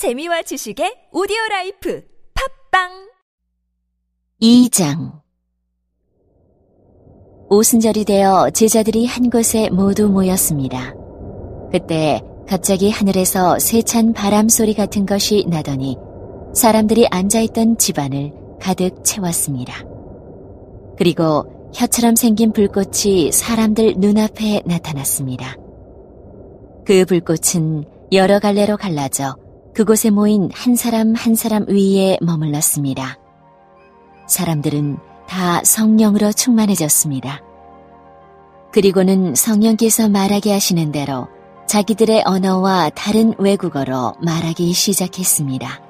재미와 지식의 오디오 라이프 팟빵 2장 오순절이 되어 제자들이 한 곳에 모두 모였습니다. 그때 갑자기 하늘에서 세찬 바람 소리 같은 것이 나더니 사람들이 앉아있던 집안을 가득 채웠습니다. 그리고 혀처럼 생긴 불꽃이 사람들 눈앞에 나타났습니다. 그 불꽃은 여러 갈래로 갈라져 그곳에 모인 한 사람 한 사람 위에 머물렀습니다. 사람들은 다 성령으로 충만해졌습니다. 그리고는 성령께서 말하게 하시는 대로 자기들의 언어와 다른 외국어로 말하기 시작했습니다.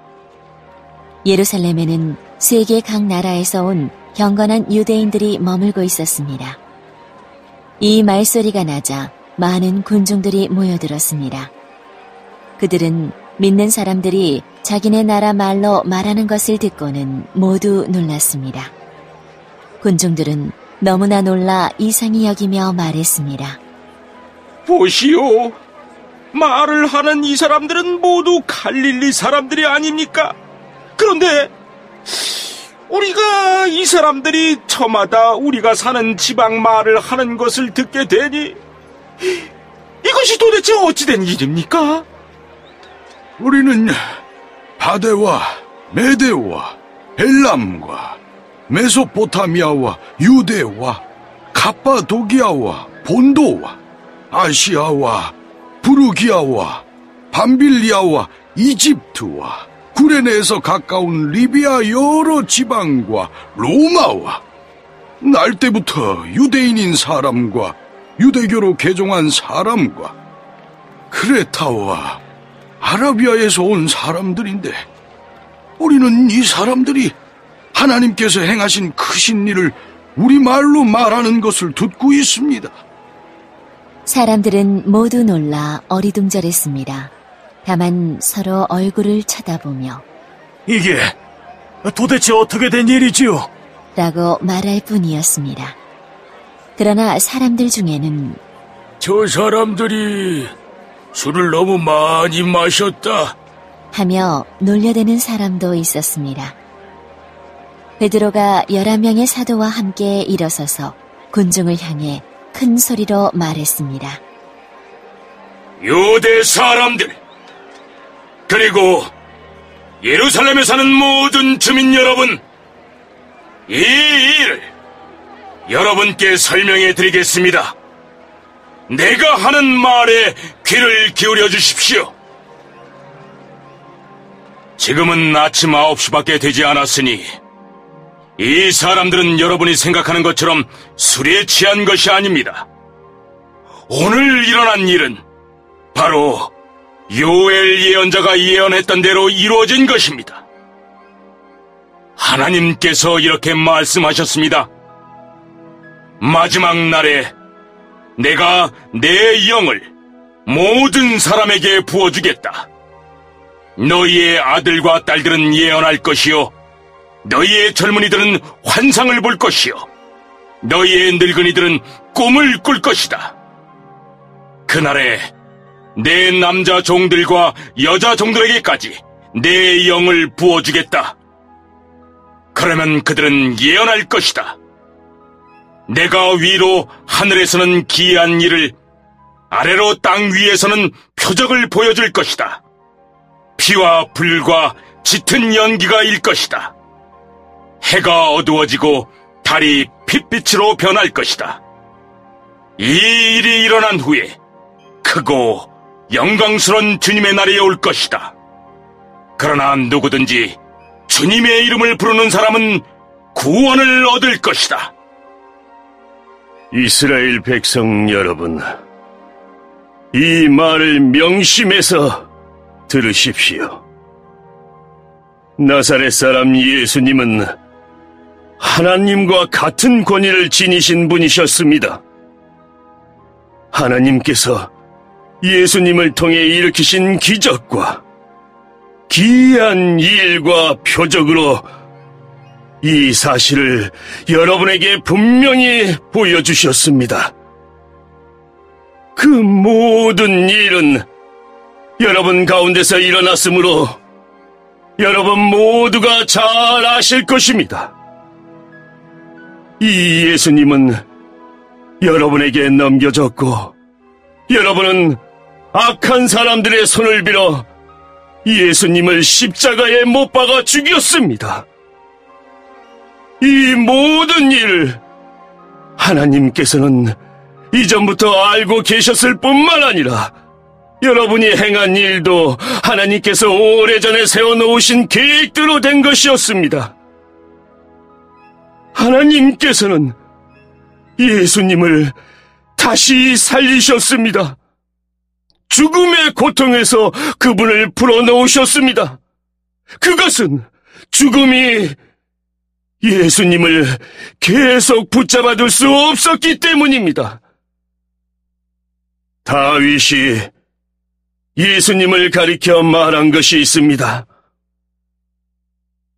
예루살렘에는 세계 각 나라에서 온 경건한 유대인들이 머물고 있었습니다. 이 말소리가 나자 많은 군중들이 모여들었습니다. 그들은 믿는 사람들이 자기네 나라 말로 말하는 것을 듣고는 모두 놀랐습니다. 군중들은 너무나 놀라 이상히 여기며 말했습니다. 보시오. 말을 하는 이 사람들은 모두 갈릴리 사람들이 아닙니까? 그런데 우리가 이 사람들이 저마다 우리가 사는 지방 말을 하는 것을 듣게 되니 이것이 도대체 어찌된 일입니까? 우리는 바데와 메데와 엘람과 메소포타미아와 유대와 카파도기아와 본도와 아시아와 부르기아와 밤빌리아와 이집트와 구레네에서 가까운 리비아 여러 지방과 로마와 날 때부터 유대인인 사람과 유대교로 개종한 사람과 크레타와 아라비아에서 온 사람들인데 우리는 이 사람들이 하나님께서 행하신 크신 일을 우리말로 말하는 것을 듣고 있습니다. 사람들은 모두 놀라 어리둥절했습니다. 다만 서로 얼굴을 쳐다보며 이게 도대체 어떻게 된 일이지요? 라고 말할 뿐이었습니다. 그러나 사람들 중에는 저 사람들이 술을 너무 많이 마셨다. 하며 놀려대는 사람도 있었습니다. 베드로가 열한 명의 사도와 함께 일어서서 군중을 향해 큰 소리로 말했습니다. 유대 사람들 그리고 예루살렘에 사는 모든 주민 여러분 이 일을 여러분께 설명해 드리겠습니다. 내가 하는 말에 귀를 기울여 주십시오. 지금은 아침 9시밖에 되지 않았으니 이 사람들은 여러분이 생각하는 것처럼 술에 취한 것이 아닙니다. 오늘 일어난 일은 바로 요엘 예언자가 예언했던 대로 이루어진 것입니다. 하나님께서 이렇게 말씀하셨습니다. 마지막 날에 내가 내 영을 모든 사람에게 부어주겠다. 너희의 아들과 딸들은 예언할 것이요. 너희의 젊은이들은 환상을 볼 것이요. 너희의 늙은이들은 꿈을 꿀 것이다. 그날에 내 남자 종들과 여자 종들에게까지 내 영을 부어주겠다. 그러면 그들은 예언할 것이다. 내가 위로 하늘에서는 기이한 일을 아래로 땅 위에서는 표적을 보여줄 것이다. 피와 불과 짙은 연기가 일 것이다. 해가 어두워지고 달이 핏빛으로 변할 것이다. 이 일이 일어난 후에 크고 영광스러운 주님의 날이 올 것이다. 그러나 누구든지 주님의 이름을 부르는 사람은 구원을 얻을 것이다. 이스라엘 백성 여러분, 이 말을 명심해서 들으십시오. 나사렛 사람 예수님은 하나님과 같은 권위를 지니신 분이셨습니다. 하나님께서 예수님을 통해 일으키신 기적과 기이한 일과 표적으로 이 사실을 여러분에게 분명히 보여주셨습니다. 그 모든 일은 여러분 가운데서 일어났으므로 여러분 모두가 잘 아실 것입니다. 이 예수님은 여러분에게 넘겨졌고 여러분은 악한 사람들의 손을 빌어 예수님을 십자가에 못 박아 죽였습니다. 이 모든 일 하나님께서는 이전부터 알고 계셨을 뿐만 아니라 여러분이 행한 일도 하나님께서 오래전에 세워놓으신 계획대로 된 것이었습니다. 하나님께서는 예수님을 다시 살리셨습니다. 죽음의 고통에서 그분을 풀어놓으셨습니다. 그것은 죽음이 예수님을 계속 붙잡아둘 수 없었기 때문입니다. 다윗이 예수님을 가리켜 말한 것이 있습니다.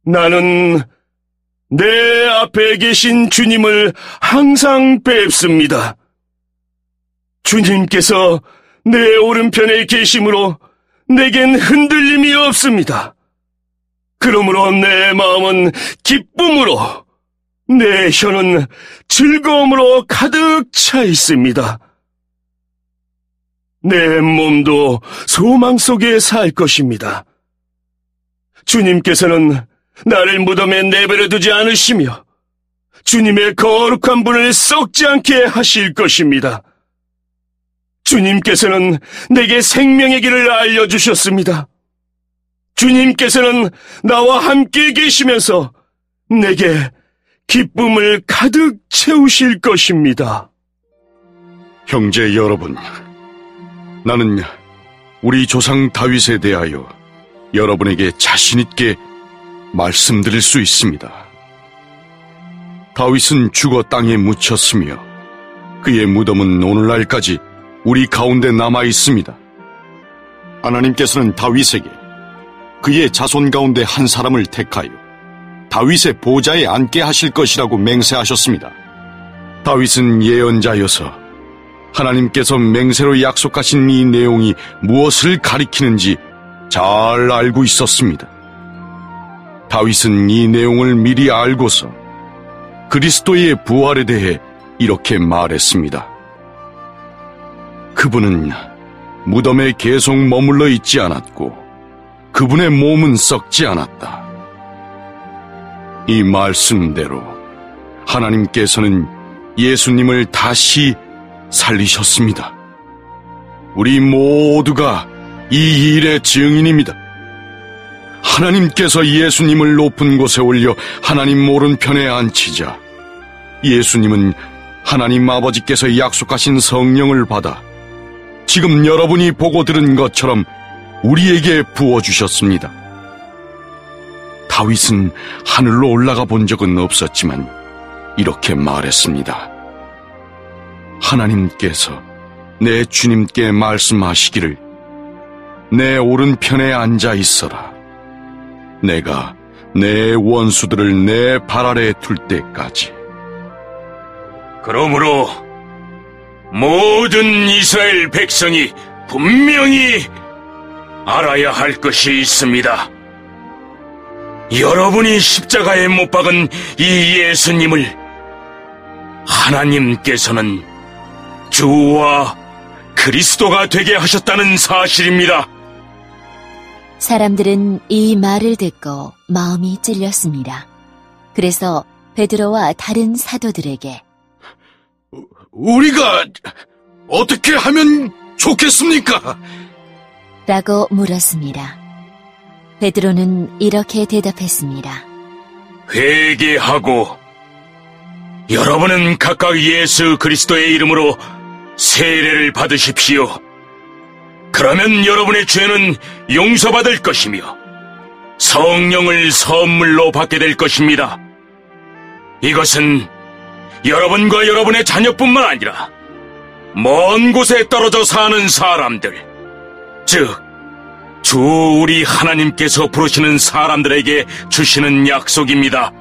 나는 내 앞에 계신 주님을 항상 뵙습니다. 주님께서 내 오른편에 계심으로 내겐 흔들림이 없습니다. 그러므로 내 마음은 기쁨으로, 내 혀는 즐거움으로 가득 차 있습니다. 내 몸도 소망 속에 살 것입니다. 주님께서는 나를 무덤에 내버려 두지 않으시며 주님의 거룩한 분을 썩지 않게 하실 것입니다. 주님께서는 내게 생명의 길을 알려주셨습니다. 주님께서는 나와 함께 계시면서 내게 기쁨을 가득 채우실 것입니다. 형제 여러분, 나는 우리 조상 다윗에 대하여 여러분에게 자신있게 말씀드릴 수 있습니다. 다윗은 죽어 땅에 묻혔으며 그의 무덤은 오늘날까지 우리 가운데 남아 있습니다. 하나님께서는 다윗에게 그의 자손 가운데 한 사람을 택하여 다윗의 보좌에 앉게 하실 것이라고 맹세하셨습니다. 다윗은 예언자여서 하나님께서 맹세로 약속하신 이 내용이 무엇을 가리키는지 잘 알고 있었습니다. 다윗은 이 내용을 미리 알고서 그리스도의 부활에 대해 이렇게 말했습니다. 그분은 무덤에 계속 머물러 있지 않았고 그분의 몸은 썩지 않았다. 이 말씀대로 하나님께서는 예수님을 다시 살리셨습니다. 우리 모두가 이 일의 증인입니다. 하나님께서 예수님을 높은 곳에 올려 하나님 오른편에 앉히자 예수님은 하나님 아버지께서 약속하신 성령을 받아 지금 여러분이 보고 들은 것처럼 우리에게 부어주셨습니다. 다윗은 하늘로 올라가 본 적은 없었지만 이렇게 말했습니다. 하나님께서 내 주님께 말씀하시기를 내 오른편에 앉아 있어라. 내가 내 원수들을 내 발 아래 둘 때까지. 그러므로 모든 이스라엘 백성이 분명히 알아야 할 것이 있습니다. 여러분이 십자가에 못 박은 이 예수님을 하나님께서는 주와 그리스도가 되게 하셨다는 사실입니다. 사람들은 이 말을 듣고 마음이 찔렸습니다. 그래서 베드로와 다른 사도들에게 우리가 어떻게 하면 좋겠습니까? 라고 물었습니다. 베드로는 이렇게 대답했습니다. 회개하고 여러분은 각각 예수 그리스도의 이름으로 세례를 받으십시오. 그러면 여러분의 죄는 용서받을 것이며 성령을 선물로 받게 될 것입니다. 이것은 여러분과 여러분의 자녀뿐만 아니라 먼 곳에 떨어져 사는 사람들, 즉, 주 우리 하나님께서 부르시는 사람들에게 주시는 약속입니다.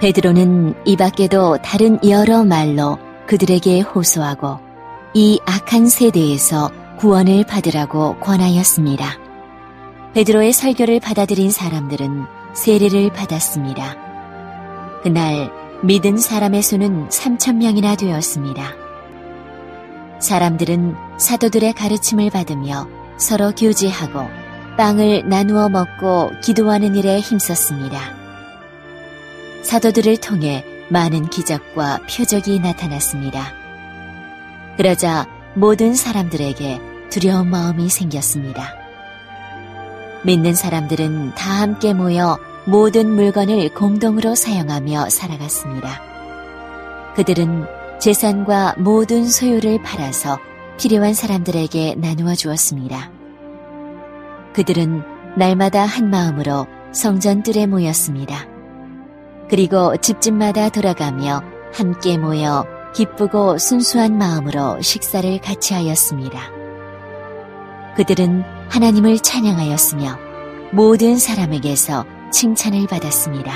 베드로는 이 밖에도 다른 여러 말로 그들에게 호소하고 이 악한 세대에서 구원을 받으라고 권하였습니다. 베드로의 설교를 받아들인 사람들은 세례를 받았습니다. 그날 믿은 사람의 수는 3천 명이나 되었습니다. 사람들은 사도들의 가르침을 받으며 서로 교제하고 빵을 나누어 먹고 기도하는 일에 힘썼습니다. 사도들을 통해 많은 기적과 표적이 나타났습니다. 그러자 모든 사람들에게 두려운 마음이 생겼습니다. 믿는 사람들은 다 함께 모여 모든 물건을 공동으로 사용하며 살아갔습니다. 그들은 재산과 모든 소유를 팔아서 필요한 사람들에게 나누어 주었습니다. 그들은 날마다 한 마음으로 성전 뜰에 모였습니다. 그리고 집집마다 돌아가며 함께 모여 기쁘고 순수한 마음으로 식사를 같이 하였습니다. 그들은 하나님을 찬양하였으며 모든 사람에게서 칭찬을 받았습니다.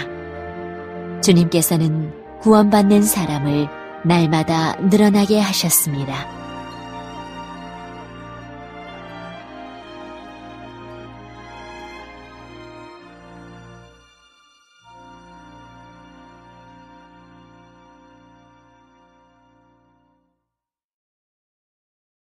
주님께서는 구원받는 사람을 날마다 늘어나게 하셨습니다.